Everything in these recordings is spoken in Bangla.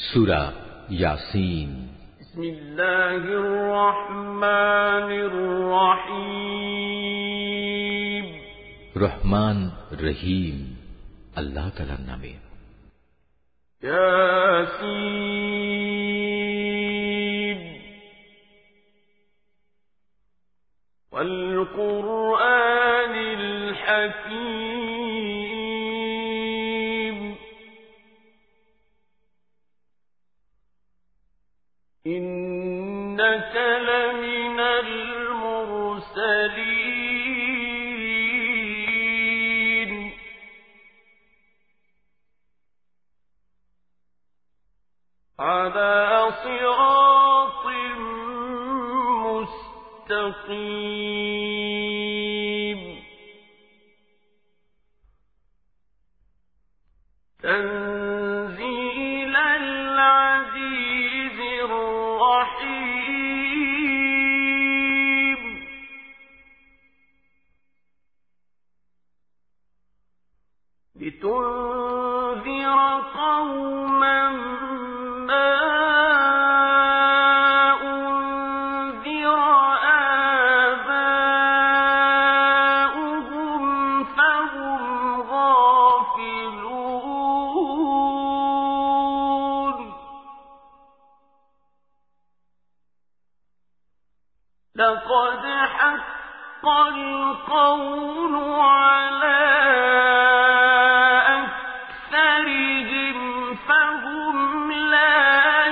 سورة ياسين بسم الله الرحمن الرحيم رحمن رحيم الله تعالى نامے ياسين والقرآن مستقيم لقد حق القول على أكثرهم فهم لا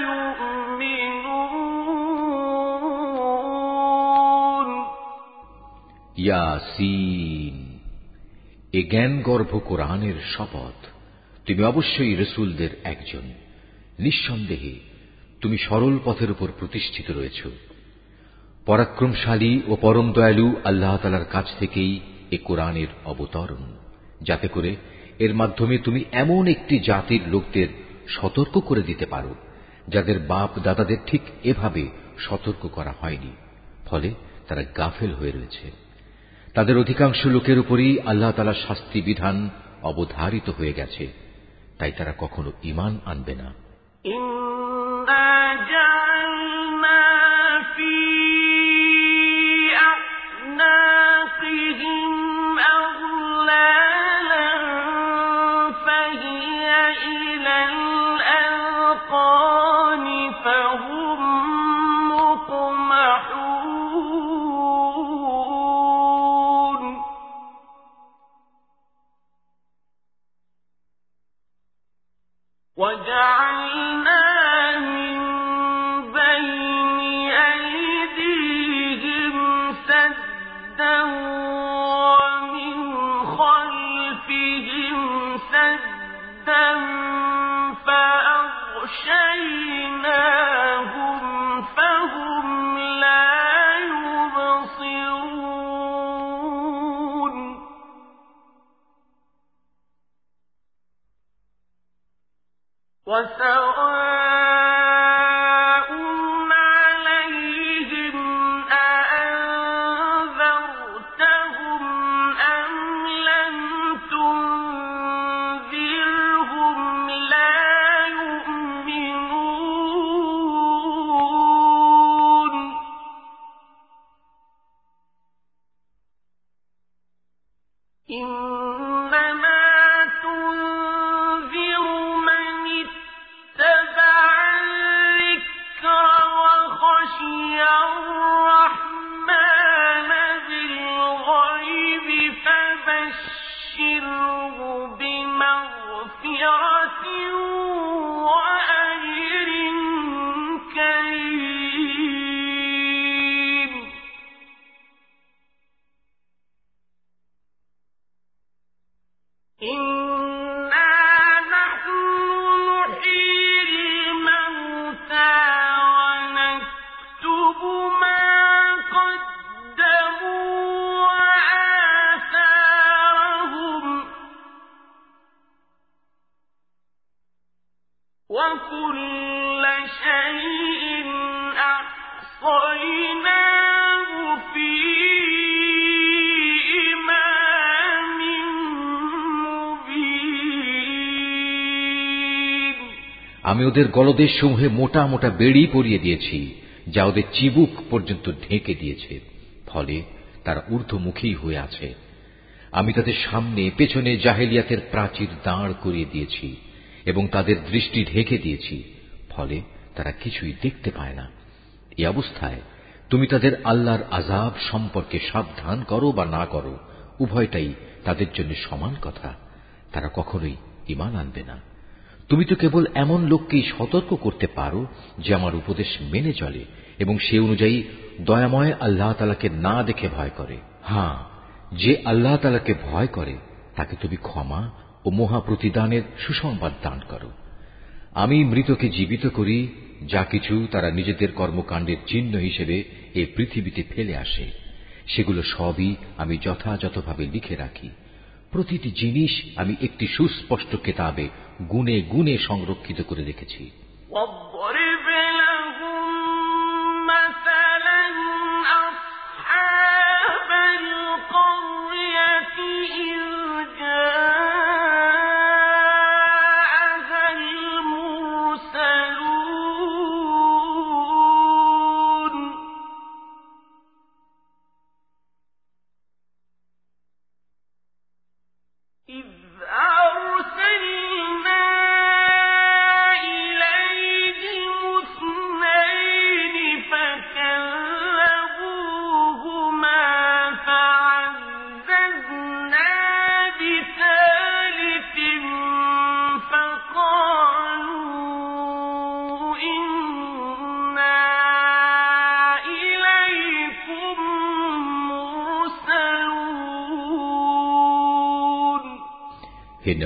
يؤمنون ইয়াসিন এ জ্ঞান গর্ভ কোরআনের শপথ তুমি অবশ্যই রসুলদের একজন নিঃসন্দেহে তুমি সরল পথের উপর প্রতিষ্ঠিত রয়েছ পরাক্রমশালী ও পরম দয়ালু আল্লাহ তালার কাছ থেকেই এ কোরআনের অবতরণ। যাতে করে এর মাধ্যমে তুমি এমন একটি জাতির লোকদের সতর্ক করে দিতে পারো, যাদের বাপ দাদাদের ঠিক এভাবে সতর্ক করা হয়নি, ফলে তারা গাফেল হয়ে রয়েছে। তাদের অধিকাংশ লোকের উপরই আল্লাহ তালার শাস্তি বিধান অবধারিত হয়ে গেছে, তাই তারা কখনো ইমান আনবে না। আমি ওদের গলদেশ সমূহে মোটা মোটা বেড়ি পরিয়ে দিয়েছি, যা ওদের চিবুক পর্যন্ত ঢেকে দিয়েছে, ফলে তারা ঊর্ধ্বমুখী হয়ে আছে। আমি তাদের সামনে, পেছনে জাহেলিয়াতের প্রাচীর দাঁড় করিয়ে দিয়েছি এবং তাদের দৃষ্টি ঢেকে দিয়েছি, ফলে তারা কিছুই দেখতে পায় না। এ অবস্থায় তুমি তাদের আল্লাহর আজাব সম্পর্কে সাবধান করো বা না করো, উভয়টাই তাদের জন্য সমান কথা। তারা কখনোই ইমান আনবে না। তুমি তো কেবল এমন লোককেই সতর্ক করতে পারো যে আমার উপদেশ মেনে চলে এবং সে অনুযায়ী দয়াময় আল্লাহ তালাকে না দেখে ভয় করে। হ্যাঁ যে আল্লাহ তালাকে ভয় করে, তাকে তুমি ক্ষমা ও মহাপ্রতিদানের সুসংবাদ দান করো। আমি মৃতকে জীবিত করি, যা কিছু তারা নিজেদের কর্মকাণ্ডের চিহ্ন হিসেবে এ পৃথিবীতে ফেলে আসে। সেগুলো সবই আমি যথাযথভাবে লিখে রাখি। প্রতিটি জিনিস আমি একটি সুস্পষ্ট কেতাবে গুনে গুনে সংরক্ষিত করে রেখেছি।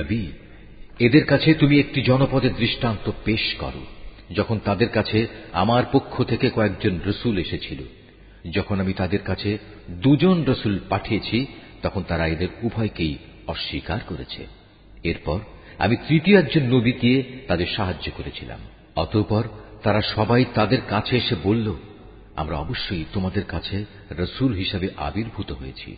নবী, এদের কাছে তুমি একটি জনপদের দৃষ্টান্ত পেশ করো। যখন তাদের কাছে আমার পক্ষ থেকে কয়েকজন রসুল এসেছিল, যখন আমি তাদের কাছে দুজন রসুল পাঠিয়েছি, তখন তারা এদের উভয়কেই অস্বীকার করেছে। এরপর আমি তৃতীয় একজন নবী দিয়ে তাদের সাহায্য করেছিলাম। অতঃপর তারা সবাই তাদের কাছে এসে বলল, আমরা অবশ্যই তোমাদের কাছে রসুল হিসাবে আবির্ভূত হয়েছি।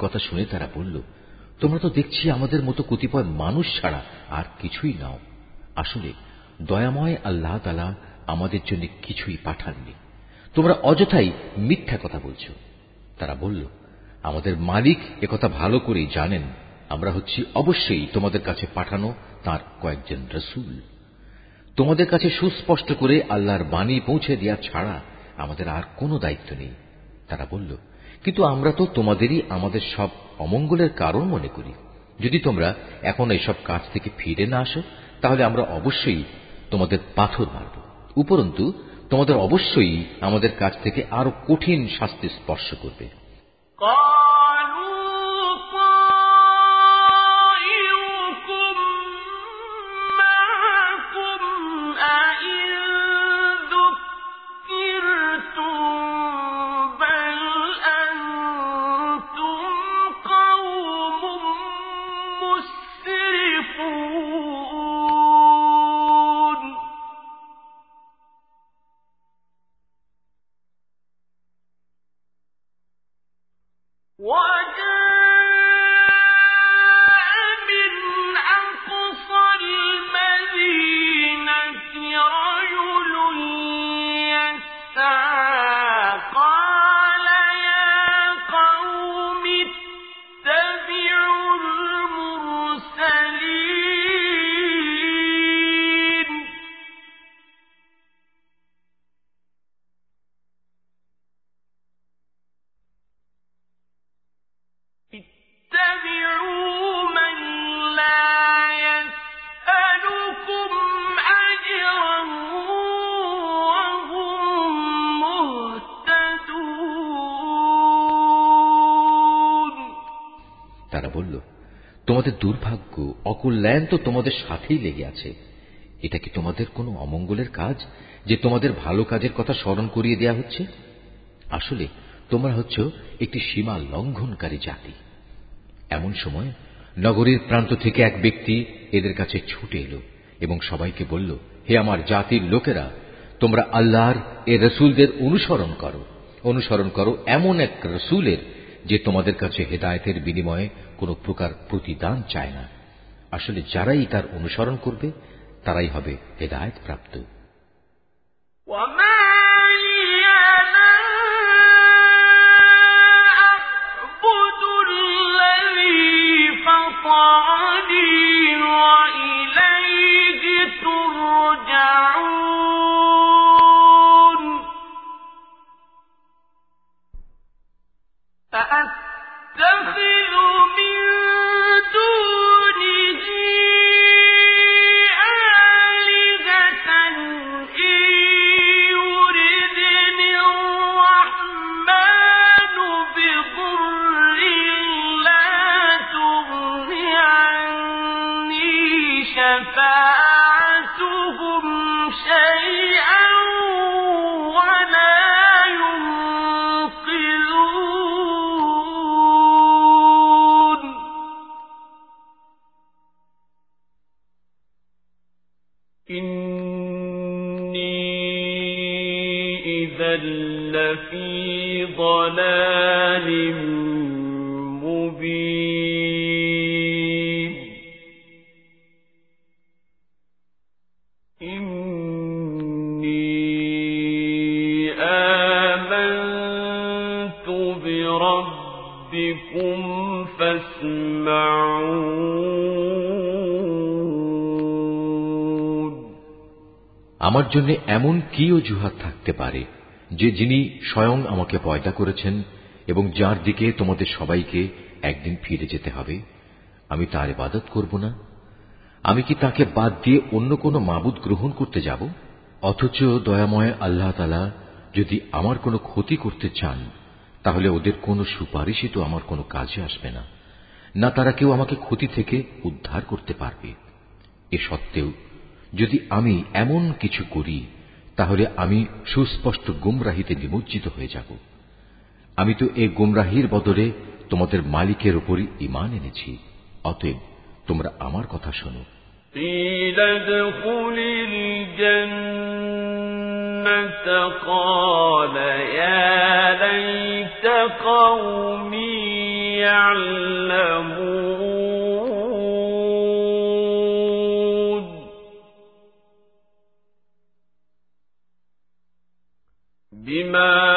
কথা শুনে তারা বলল, তোমরা তো দেখছি আমাদের মতো কতিপয় মানুষ ছাড়া আর কিছুই নাও। আসলে দয়াময় আল্লাহ তালা আমাদের জন্য কিছুই পাঠাননি। তোমরা অযথাই মিথ্যা কথা বলছ। তারা বলল, আমাদের মালিক একথা ভালো করেই জানেন। আমরা হচ্ছি অবশ্যই তোমাদের কাছে পাঠানো তার কয়েকজন রসুল। তোমাদের কাছে সুস্পষ্ট করে আল্লাহর বাণী পৌঁছে দেওয়া ছাড়া আমাদের আর কোনো দায়িত্ব নেই। তারা বলল কিন্তু আমরা তো তোমাদেরই আমাদের সব অমঙ্গলের কারণ মনে করি। যদি তোমরা এখন এইসব কাজ থেকে ফিরে না আসো, তাহলে আমরা অবশ্যই তোমাদের পাথর মারব। উপরন্তু, তোমাদের অবশ্যই আমাদের কাছ থেকে আরও কঠিন শাস্তি স্পর্শ করবে। অকল্যাণ তো তোমাদের সাথেই লেগে আছে। এটা কি তোমাদের কোনো অমঙ্গলের কাজ, যে তোমাদের ভালো কাজের কথা স্মরণ করিয়ে দেয়া হচ্ছে? আসলে তোমরা হচ্ছ একটি সীমা লঙ্ঘনকারী জাতি। এমন সময় নগরীর প্রান্ত থেকে এক ব্যক্তি এদের কাছে ছুটে এলো এবং সবাইকে বলল, হে আমার জাতির লোকেরা, তোমরা আল্লাহর এ রসুলদের অনুসরণ করো। অনুসরণ করো এমন এক রসুলের যে তোমাদের কাছে হেদায়তের বিনিময়ে কোনো প্রকার প্রতিদান চায় না। আসলে যারাই তার অনুসরণ করবে তারাই হবে হেদায়ত প্রাপ্ত فأتخذ জন্য এমন কি অজুহাত থাকতে পারে, যে যিনি স্বয়ং আমাকে পয়দা করেছেন এবং যার দিকে তোমাদের সবাইকে একদিন ফিরে যেতে হবে? আমি তার ইবাদত করব না। আমি কি তাকে বাদ দিয়ে অন্য কোনো মাবুদ গ্রহণ করতে যাব? অথচ দয়াময় আল্লাহ তালা যদি আমার কোনো ক্ষতি করতে চান, তাহলে ওদের কোনো সুপারিশই তো আমার কোনো কাজে আসবে না। না তারা কেউ আমাকে ক্ষতি থেকে উদ্ধার করতে পারবে। এ সত্ত্বেও যদি আমি এমন কিছু করি তাহলে আমি সুস্পষ্ট গুমরাহিতে নিমজ্জিত হয়ে যাব আমি তো এ গুমরাহির বদলে তোমাদের মালিকের ওপরই ইমান এনেছি অতএব তোমরা আমার কথা শোনো قيل ادخل الجنة قال يا ليت قومي يعلمون بما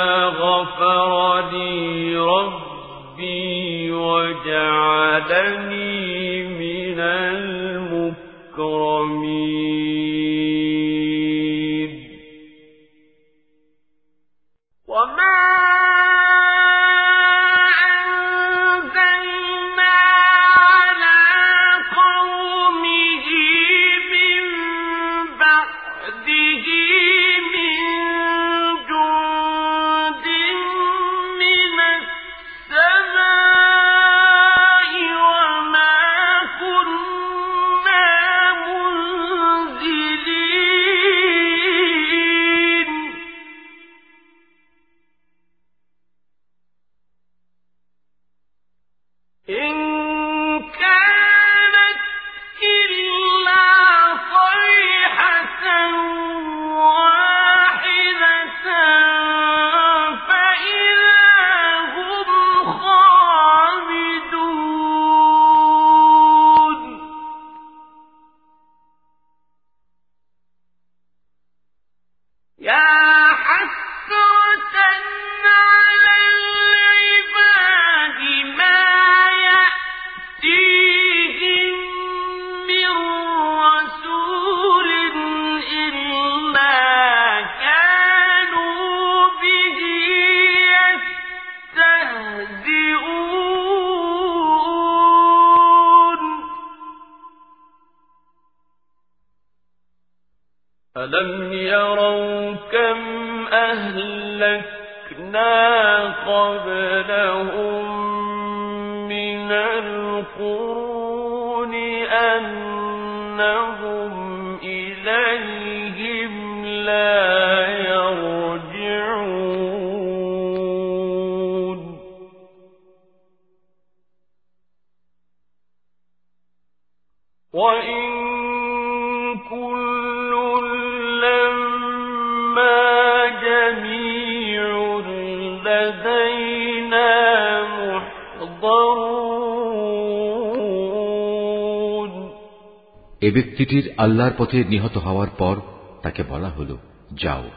এ ব্যক্তিটির আল্লাহর পথে নিহত হওয়ার পর তাকে বলা হল, যাও,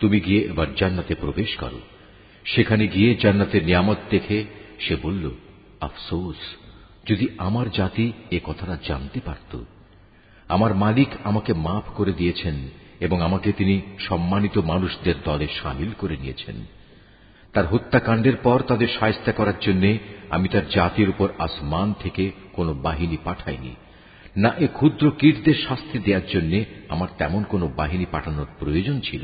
তুমি গিয়ে এবার জান্নাতে প্রবেশ করো। সেখানে গিয়ে জান্নাতের নিয়ামত দেখে সে বলল, আফসোস, যদি আমার জাতি এ কথাটা জানতে পারত। আমার মালিক আমাকে মাফ করে দিয়েছেন এবং আমাকে তিনি সম্মানিত মানুষদের দলে সামিল করে নিয়েছেন। তার হত্যাকাণ্ডের পর তাদের সায়স্তা করার জন্য আমি তার জাতির উপর আসমান থেকে কোনো বাহিনী পাঠাইনি। না এ ক্ষুদ্র কীটদের শাস্তি দেওয়ার জন্য আমার তেমন কোনো বাহিনী পাঠানোর প্রয়োজন ছিল।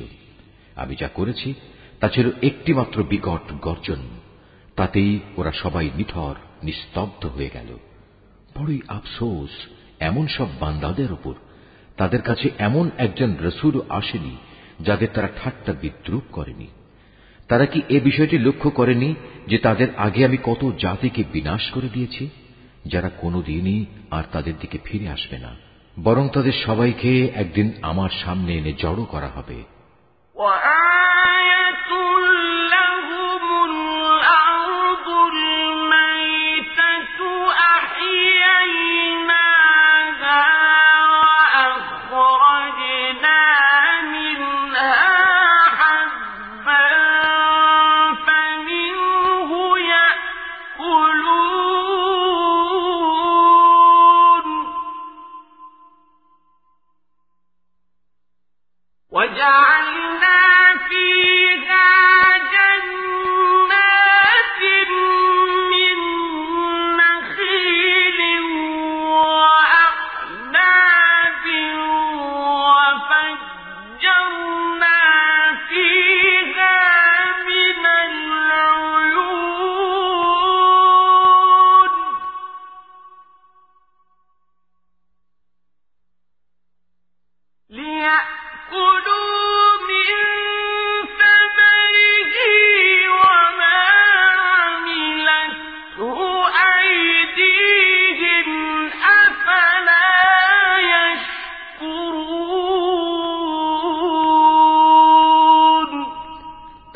আমি যা করেছি, তা ছিল একটিমাত্র বিকট গর্জন। তাতেই ওরা সবাই নিথর, নিস্তব্ধ হয়ে গেল। বড়ই আফসোস, এমন সব বান্দাদের উপর। তাদের কাছে এমন একজন রসুলও আসেনি, যাদের তারা ঠাট্টা বিদ্রুপ করেনি। তারা কি এ বিষয়টি লক্ষ্য করেনি যে তাদের আগে আমি কত জাতিকে বিনাশ করে দিয়েছি? যারা কোনোদিনই আর তাদের দিকে ফিরে আসবে না বরং তাদের সবাইকে একদিন আমার সামনে এনে জড়ো করা হবে وآية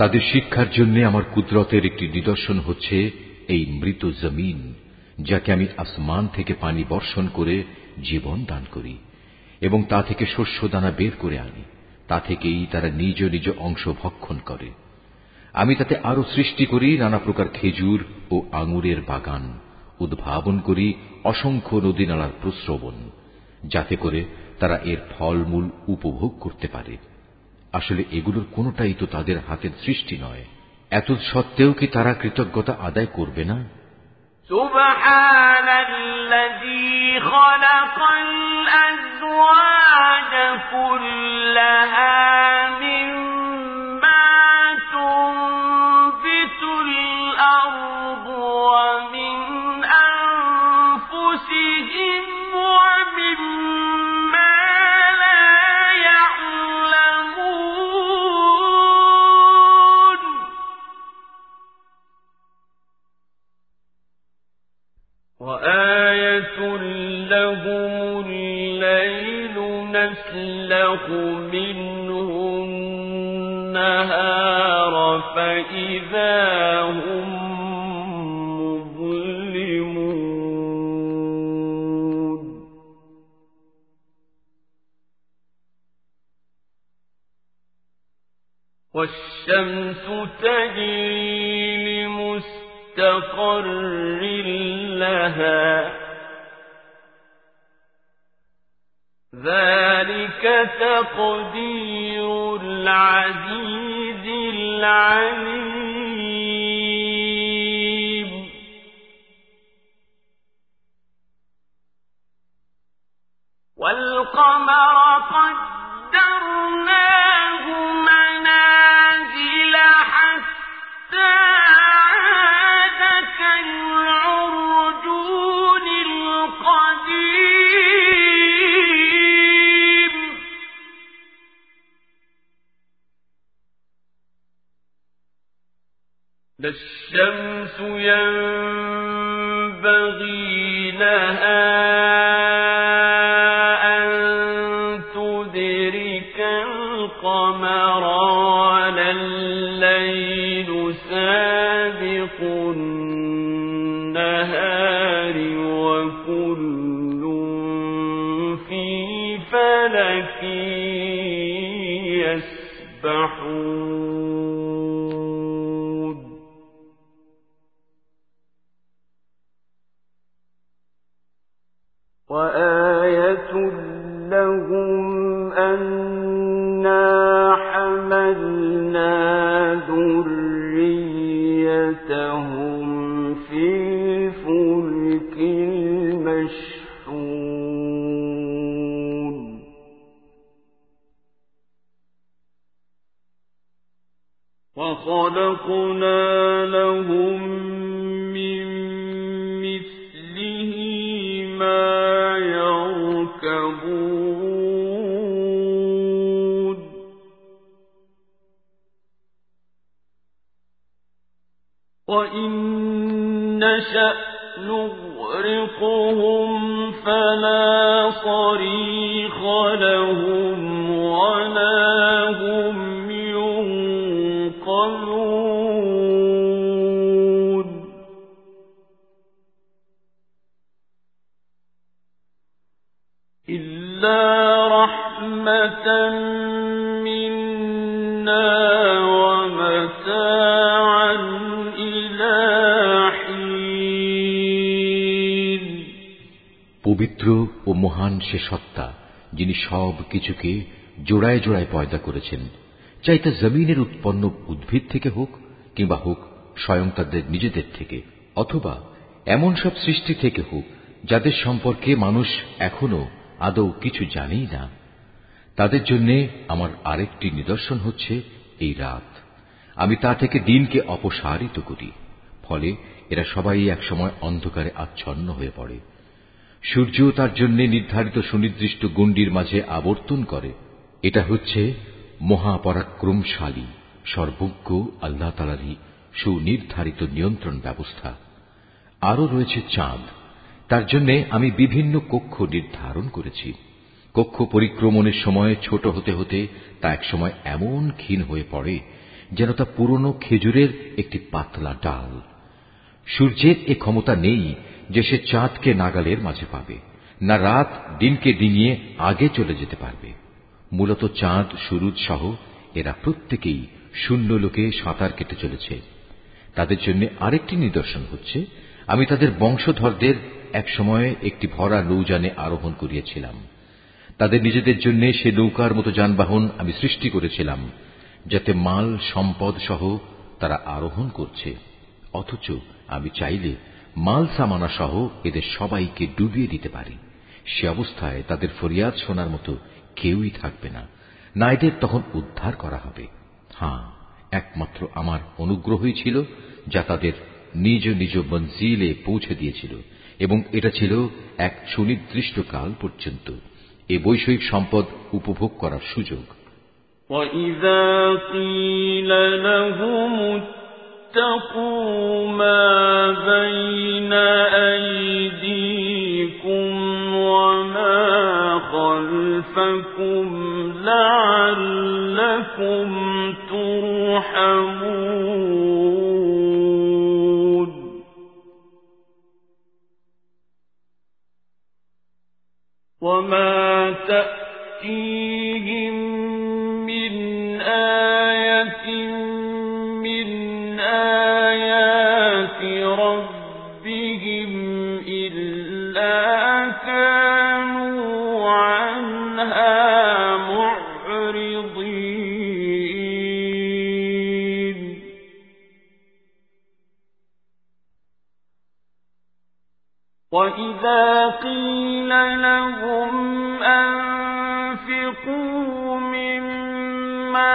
তাদের শিক্ষার জন্য আমার কুদরতের একটি নিদর্শন হচ্ছে এই মৃত জমিন, যাকে আমি আসমান থেকে পানি বর্ষণ করে জীবন দান করি এবং তা থেকে শস্য দানা বের করে আনি। তা থেকেই তারা নিজ নিজ অংশ ভক্ষণ করে। আমি তাতে আরও সৃষ্টি করি নানা প্রকার খেজুর ও আঙুরের বাগান, উদ্ভাবন করি অসংখ্য নদীনালার প্রস্রবণ, যাতে করে তারা এর ফলমূল উপভোগ করতে পারে। আসলে এগুলোর কোনোটাই তো তাদের হাতের সৃষ্টি নয় এত সত্ত্বেও কি তারা কৃতজ্ঞতা আদায় করবে না سبحان الذي خلق الأزواج كلها مما منه النهار فإذا هم مظلمون. والشمس تجري لمستقر لها ذلك تقدير العزيز العليم. لا الشمس يرزقهم فلا সে সত্তা, যিনি সব কিছুকে জোড়ায় জোড়ায় পয়দা করেছেন। চাই তা জমিনের উৎপন্ন উদ্ভিদ থেকে হোক, কিংবা হোক স্বয়ং তাদের নিজেদের থেকে, অথবা এমন সব সৃষ্টি থেকে হোক, যাদের সম্পর্কে মানুষ এখনও আদৌ কিছু জানেই না। তাদের জন্য আমার আরেকটি নিদর্শন হচ্ছে এই রাত। আমি তা থেকে দিনকে অপসারিত করি, ফলে এরা সবাই একসময় অন্ধকারে আচ্ছন্ন হয়ে পড়ে। সূর্য তার জন্য নির্ধারিত সুনির্দিষ্ট গণ্ডির মাঝে আবর্তন করে। এটা হচ্ছে মহাপরাক্রমশালী, সর্বজ্ঞ, আল্লাহ তালারই সুনির্ধারিত নিয়ন্ত্রণ ব্যবস্থা। আরও রয়েছে চাঁদ। তার জন্য আমি বিভিন্ন কক্ষ নির্ধারণ করেছি। কক্ষ পরিক্রমণের সময় ছোট হতে হতে তা একসময় এমন ক্ষীণ হয়ে পড়ে যেন তা পুরনো খেজুরের একটি পাতলা ডাল। সূর্যের এ ক্ষমতা নেই যে সে চাঁদকে নাগালের মাঝে পাবে, না রাত দিনকে ডিঙিয়ে আগে চলে যেতে পারবে। মূলত চাঁদ, সুরুজ সহ এরা প্রত্যেকেই শূন্য লোকে সাঁতার কেটে চলেছে। তাদের জন্য আরেকটি নিদর্শন হচ্ছে, আমি তাদের বংশধরদের এক সময়ে একটি ভরা নৌজানে আরোহণ করিয়েছিলাম। তাদের নিজেদের জন্য সে নৌকার মতো যানবাহন আমি সৃষ্টি করেছিলাম, যাতে মাল, সম্পদ সহ তারা আরোহণ করছে। অথচ আমি চাইলে মাল সামানা সহ এদের সবাইকে ডুবিয়ে দিতে পারি সে অবস্থায় তাদের ফরিয়াদ শোনার মতো কেউই থাকবে না না এদের তখন উদ্ধার করা হবে হ্যাঁ একমাত্র আমার অনুগ্রহই ছিল যা তাদের নিজ নিজ মঞ্জিলে পৌঁছে দিয়েছিল এবং এটা ছিল এক সুনির্দিষ্ট কাল পর্যন্ত এ বৈষয়িক সম্পদ উপভোগ করার সুযোগ وَإِذَا قِيلَ لَهُمُ اتَّقُوا مَا بَيْنَ أَيْدِيكُمْ وَمَا خَلْفَكُمْ لَعَلَّكُمْ تُرْحَمُونَ. وَمَا تَأْتِيهِم وَإِذَا قِيلَ لَهُمْ أَنفِقُوا مِمَّا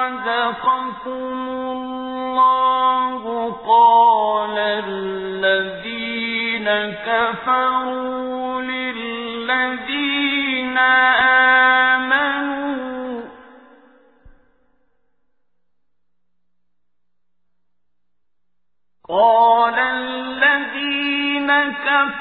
رَزَقَكُمُ اللَّهُ قَالَ الَّذِينَ كَفَرُوا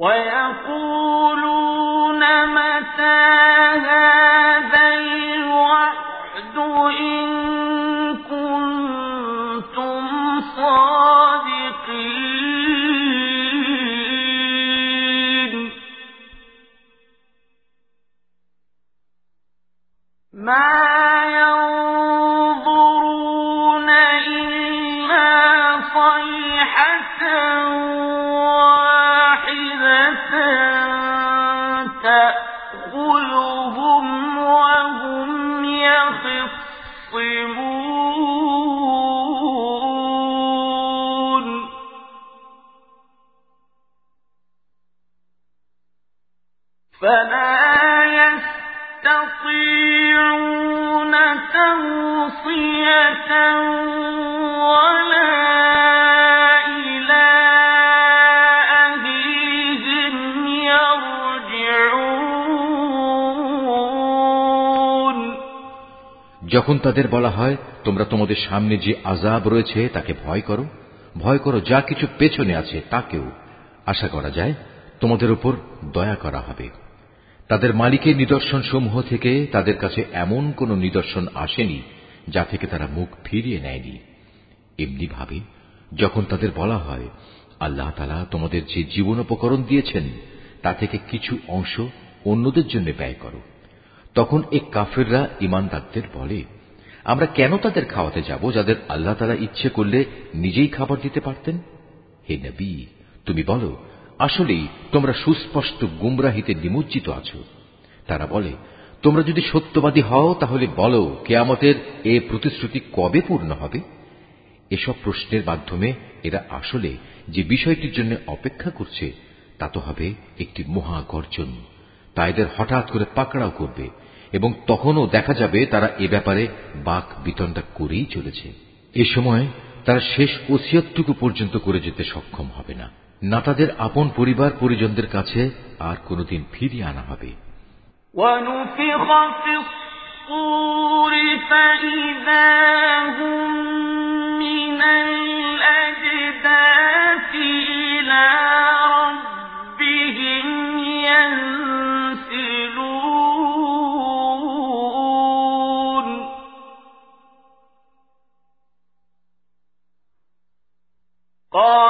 ويقول যখন তাদের বলা হয়, তোমরা তোমাদের সামনে যে আজাব রয়েছে, তাকে ভয় করো। ভয় করো, যা কিছু পেছনে আছে তাকেও আশা করা যায়, তোমাদের উপর দয়া করা হবে। তাদের মালিকের নিদর্শন সমূহ থেকে তাদের কাছে এমন কোন নিদর্শন আসেনি, যা থেকে তারা মুখ ফিরিয়ে নেয়নি। এমনি ভাবে, যখন তাদের বলা হয়, আল্লাহ তালা তোমাদের যে জীবনোপকরণ দিয়েছেন, তা থেকে কিছু অংশ অন্যদের জন্য ব্যয় করো, তখন এক কাফেররা ইমানদারদের বলে আমরা কেন তাদের খাওয়াতে যাব যাদের আল্লাহ তালা ইচ্ছে করলে নিজেই খাবার দিতে পারতেন? হে নবী, তুমি বলো, আসলেই তোমরা সুস্পষ্ট গুমরাহিতে নিমজ্জিত আছো। তারা বলে, তোমরা যদি সত্যবাদী হও তাহলে বলো, কেয়ামতের এ প্রতিশ্রুতি কবে পূর্ণ হবে? এসব প্রশ্নের মাধ্যমে এরা আসলে যে বিষয়টির জন্য অপেক্ষা করছে, তা তো হবে একটি মহা গর্জন তা এদের হঠাৎ করে পাকড়াও করবে। এবং তখনও দেখা যাবে তারা এ ব্যাপারে বাক বিতণ্ডা করেই চলেছে এ সময় তারা শেষ ওসিয়তটুকু পর্যন্ত করে যেতে সক্ষম হবে না না তাদের আপন পরিবার পরিজনদের কাছে আর কোনোদিন ফিরিয়ে আনা হবে ونفخ في الصور فإذا هم من قالوا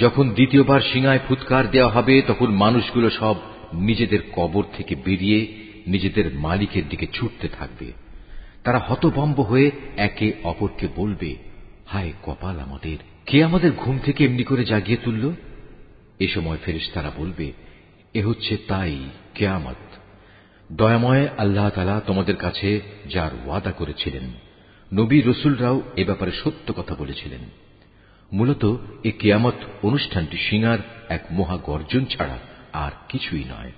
যখন দ্বিতীয়বার সিঙায় ফুৎকার দেওয়া হবে, তখন মানুষগুলো সব নিজেদের কবর থেকে বেরিয়ে নিজেদের মালিকের দিকে ছুটতে থাকবে। তারা হতভম্ব হয়ে একে অপরকে বলবে, হায় কপাল আমাদের! কে আমাদের ঘুম থেকে এমনি করে জাগিয়ে তুলল? এ সময় ফেরেস তারা বলবে, এ হচ্ছে তাই, কেয়ামত। দয়াময় আল্লাহ তালা তোমাদের কাছে যার ওয়াদা করেছিলেন। নবী রসুলরাও এ ব্যাপারে সত্য কথা বলেছিলেন। মূলত এ কেয়ামত অনুষ্ঠানটি সিঙার এক মহা গর্জন ছাড়া আর কিছুই নয়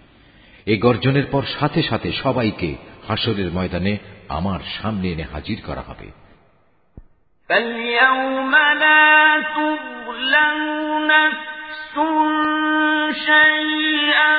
এ গর্জনের পর সাথে সাথে সবাইকে হাসরের ময়দানে আমার সামনে এনে হাজির করা হবে فاليوم لا تظلم نفس شيئا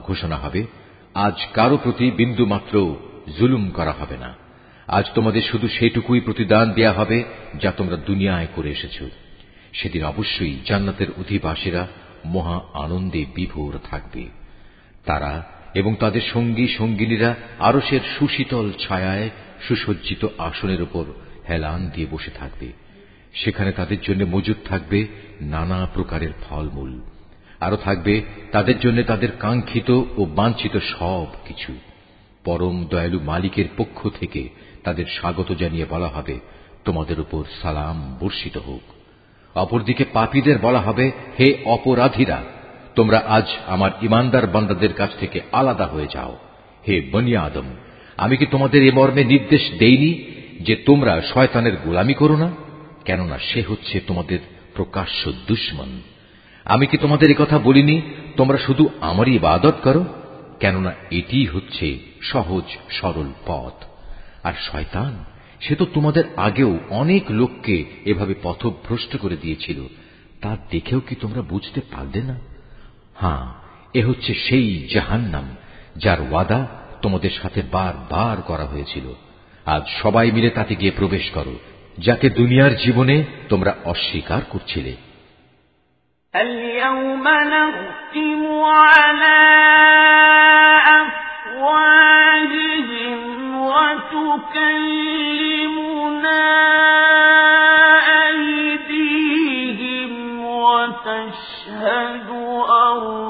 ঘোষণা হবে, আজ কারও প্রতি বিন্দু মাত্র জুলুম করা হবে না। আজ তোমাদের শুধু সেটুকুই প্রতিদান দেয়া হবে যা তোমরা দুনিয়ায় করে এসেছ। সেদিন অবশ্যই জান্নাতের অধিবাসীরা মহা আনন্দে বিভোর থাকবে। তারা এবং তাদের সঙ্গী, সঙ্গিনীরা আরসের সুশীতল ছায়ায় সুসজ্জিত আসনের উপর হেলান দিয়ে বসে থাকবে। সেখানে তাদের জন্য মজুদ থাকবে নানা প্রকারের ফলমূল। আরও থাকবে, তাদের জন্য তাদের কাঙ্ক্ষিত ও বাঞ্ছিত সব কিছু। পরম দয়ালু মালিকের পক্ষ থেকে তাদের স্বাগত জানিয়ে বলা হবে, তোমাদের উপর সালাম বর্ষিত হোক। অপরদিকে পাপীদের বলা হবে, হে অপরাধীরা, তোমরা আজ আমার ইমানদার বান্দাদের কাছ থেকে আলাদা হয়ে যাও। হে বনিয়া আদম, আমি কি তোমাদের এ মর্মে নির্দেশ দেইনি যে তোমরা শয়তানের গোলামি করো না? কেননা সে হচ্ছে তোমাদের প্রকাশ্য দুশ্মন। আমি কি তোমাদের কথা বলিনি? তোমরা শুধু আমারই ইবাদত করো? কেননা এটি হচ্ছে সহজ, সরল পথ। আর শয়তান, সে তো তোমাদের আগেও অনেক লোককে এভাবে পথভ্রষ্ট করে দিয়েছিল। তা দেখেও কি তোমরা বুঝতে পারলে না? হ্যাঁ এ হচ্ছে সেই জাহান্নাম, যার ওয়াদা তোমাদের সাথে বার বার করা হয়েছিল। আজ সবাই মিলে তাতে গিয়ে প্রবেশ করো, যাকে দুনিয়ার জীবনে তোমরা অস্বীকার করছিলে। اليوم نختم على أفواههم وتكلمنا أيديهم وتشهد أرجلهم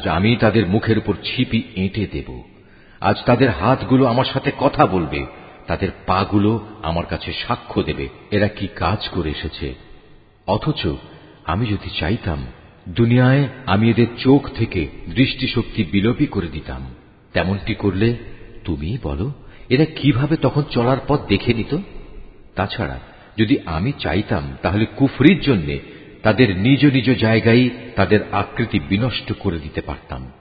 আজ আমি তাদের মুখের উপর ছিপি এঁটে দেব। আজ তাদের হাতগুলো আমার সাথে কথা বলবে। তাদের পাগুলো আমার কাছে সাক্ষ্য দেবে। এরা কি কাজ করে এসেছে? অথচ আমি যদি চাইতাম, দুনিয়ায় আমি এদের চোখ থেকে দৃষ্টিশক্তি বিলোপী করে দিতাম। তেমনটি করলে তুমি বলো, এরা কীভাবে তখন চলার পথ দেখে নিত? তাছাড়া যদি আমি চাইতাম, তাহলে কুফরির জন্যে তাদের নিজ নিজ জায়গায় তাদের আকৃতি বিনষ্ট করে দিতে পারতাম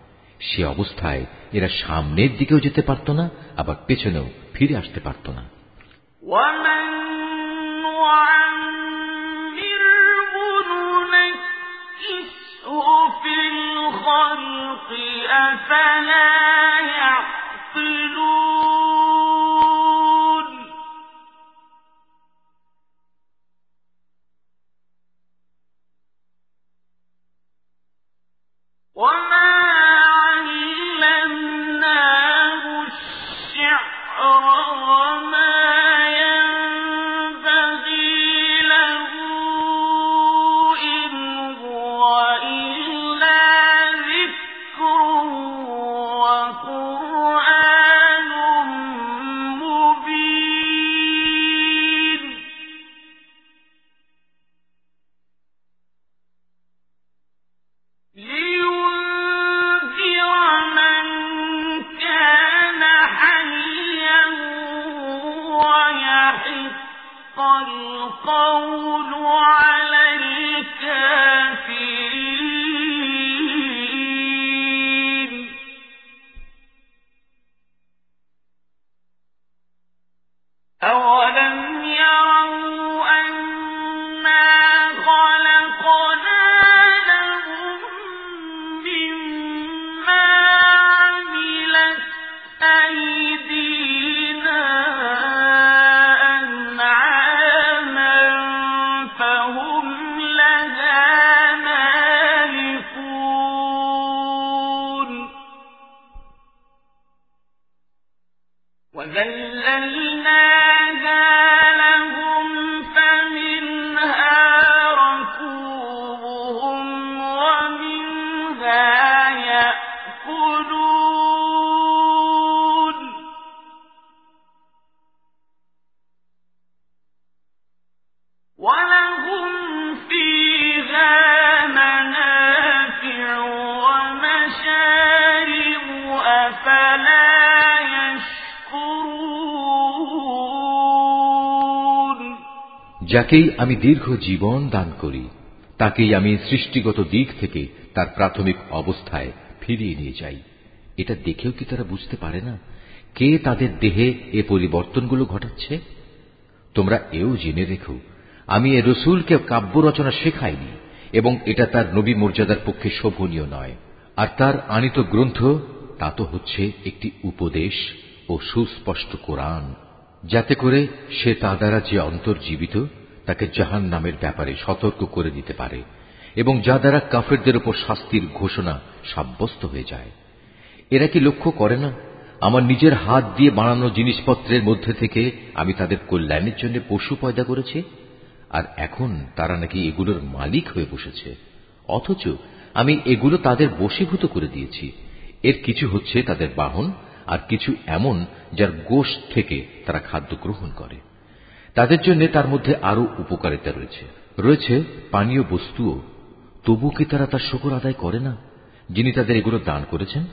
সে অবস্থায় এরা সামনের দিকেও যেতে পারত না আবার পেছনেও ফিরে আসতে পারত না ومن نعمره ننكسه في الخلق أفلا يعقلون وما যাকেই আমি দীর্ঘ জীবন দান করি, তাকেই আমি সৃষ্টিগত দিক থেকে তার প্রাথমিক অবস্থায় ফিরিয়ে নিয়ে যাই। এটা দেখেও কি তারা বুঝতে পারে না? কে তাদের দেহে এ পরিবর্তনগুলো ঘটাচ্ছে? তোমরা এও জেনে রেখো, আমি এ রসুলকে কাব্য রচনা শেখাইনি, এবং এটা তার নবী মর্যাদার পক্ষে শোভনীয় নয়। আর তার আনিত গ্রন্থ, তা তো হচ্ছে একটি উপদেশ ও সুস্পষ্ট কোরআন, যাতে করে সে তা দ্বারা যে অন্তর্জীবিত তাকে জাহান নামের ব্যাপারে সতর্ক করে দিতে পারে এবং যা দ্বারা কাফেরদের উপর শাস্তির ঘোষণা সাব্যস্ত হয়ে যায়। এরা কি লক্ষ্য করে না? আমার নিজের হাত দিয়ে বানানো জিনিসপত্রের মধ্যে থেকে আমি তাদের কল্যাণের জন্য পশু পয়দা করেছি? আর এখন তারা নাকি এগুলোর মালিক হয়ে বসেছে। অথচ আমি এগুলো তাদের বশীভূত করে দিয়েছি। এর কিছু হচ্ছে তাদের বাহন আর কিছু এমন যার গোশ থেকে তারা খাদ্য গ্রহণ করে। তাদের জন্য তার মধ্যে আরও উপকারিতা রয়েছে। রয়েছে পানীয় বস্তুও। তবু কি তারা তার শকর আদায় করে না, যিনি তাদের এগুলো দান করেছেন?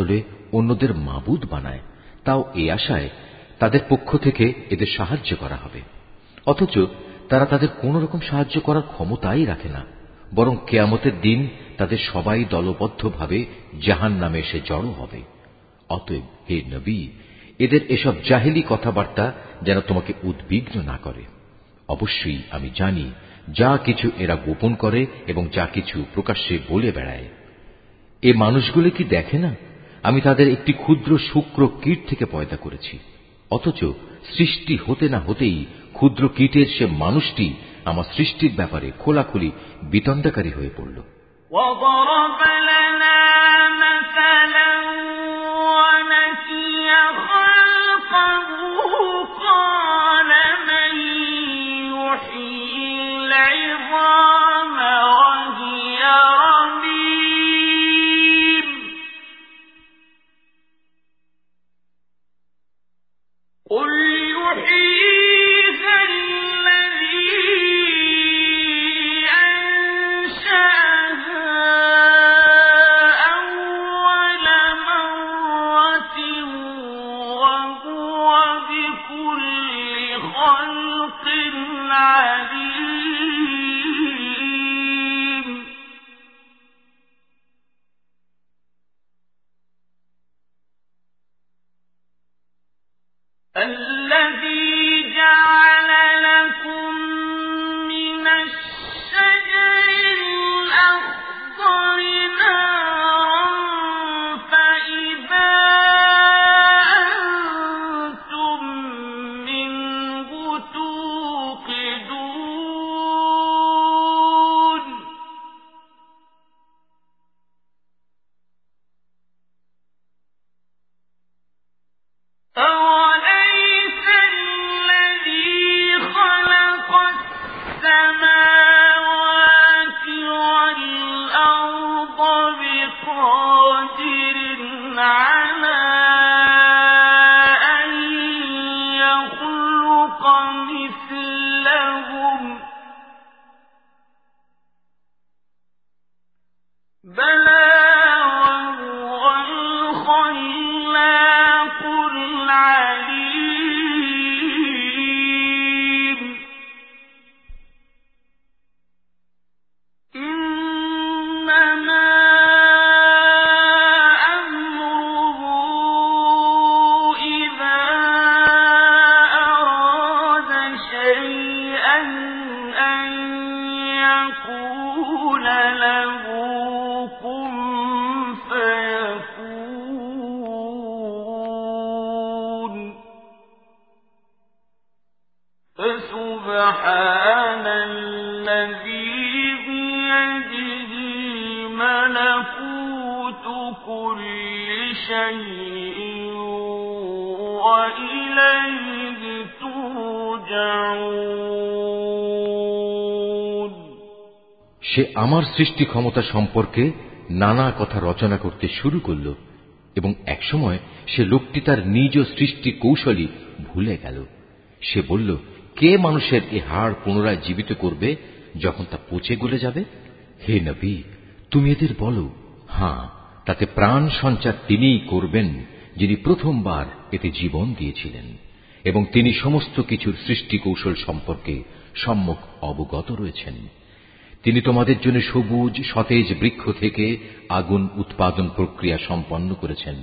বদলে অন্যদের মাবুদ বানায়, তাও এ আশায় তাদের পক্ষ থেকে এদের সাহায্য করা হবে। অথচ তারা তাদের কোন রকম সাহায্য করার ক্ষমতাই রাখে না, বরং কেয়ামতের দিন তাদের সবাই দলবদ্ধভাবে জাহান নামে এসে জড়ো হবে। অতএব হে নবী, এদের এসব জাহিলি কথাবার্তা যেন তোমাকে উদ্বিগ্ন না করে। অবশ্যই আমি জানি, যা কিছু এরা গোপন করে এবং যা কিছু প্রকাশ্যে বলে বেড়ায়। এ মানুষগুলো কি দেখে না আমি তাদের একটি ক্ষুদ্র শুক্র কীট থেকে পয়দা করেছি অথচ সৃষ্টি হতে না হতেই ক্ষুদ্র কীটের সে মানুষটি আমার সৃষ্টির ব্যাপারে খোলাখুলি বিতণ্ডাকারী হয়ে পড়ল وضرب لنا مثلا ملكوت كل شيء وإليه ترجعون সে আমার সৃষ্টি ক্ষমতা সম্পর্কে নানা কথা রচনা করতে শুরু করল এবং একসময় সে লোকটি তার নিজ সৃষ্টি কৌশলী ভুলে গেল সে বলল কে মানুষের এ হাড় পুনরায় জীবিত করবে যখন তা পচে গলে যাবে হে নবী তুমি এদের বলো। হ্যাঁ তাতে প্রাণ সঞ্চার তিনিই করবেন যিনি প্রথমবার এতে জীবন দিয়েছিলেন, এবং তিনি সমস্ত কিছুর সৃষ্টি কৌশল সম্পর্কে সম্যক অবগত রয়েছেন। তিনি তোমাদের জন্য সবুজ, সতেজ বৃক্ষ থেকে আগুন উৎপাদন প্রক্রিয়া সম্পন্ন করেছেন,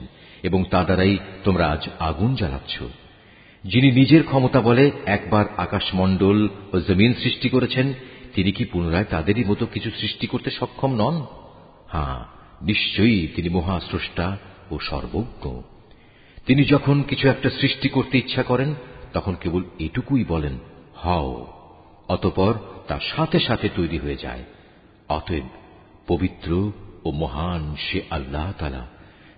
এবং তা দ্বারাই তোমরা আজ আগুন জ্বালাচ্ছ। যিনি নিজের ক্ষমতা বলে একবার আকাশমণ্ডল ও জমিন সৃষ্টি করেছেন, তিনি কি পুনরায় তাদেরই মতো কিছু সৃষ্টি করতে সক্ষম নন? হ্যাঁ নিশ্চয়ই তিনি মহাস্রষ্টা ও সর্বজ্ঞ। তিনি যখন কিছু একটা সৃষ্টি করতে ইচ্ছা করেন, তখন কেবল এটুকুই বলেন, হও। অতপর তা সাথে সাথে তৈরি হয়ে যায়। অতএব পবিত্র ও মহান সে আল্লাহ তালা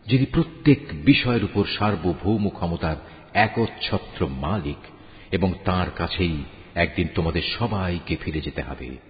যিনি প্রত্যেক বিষয়ের উপর সার্বভৌম ক্ষমতার একচ্ছত্র মালিক এবং তার কাছেই একদিন তোমাদের সবাইকে ফিরে যেতে হবে।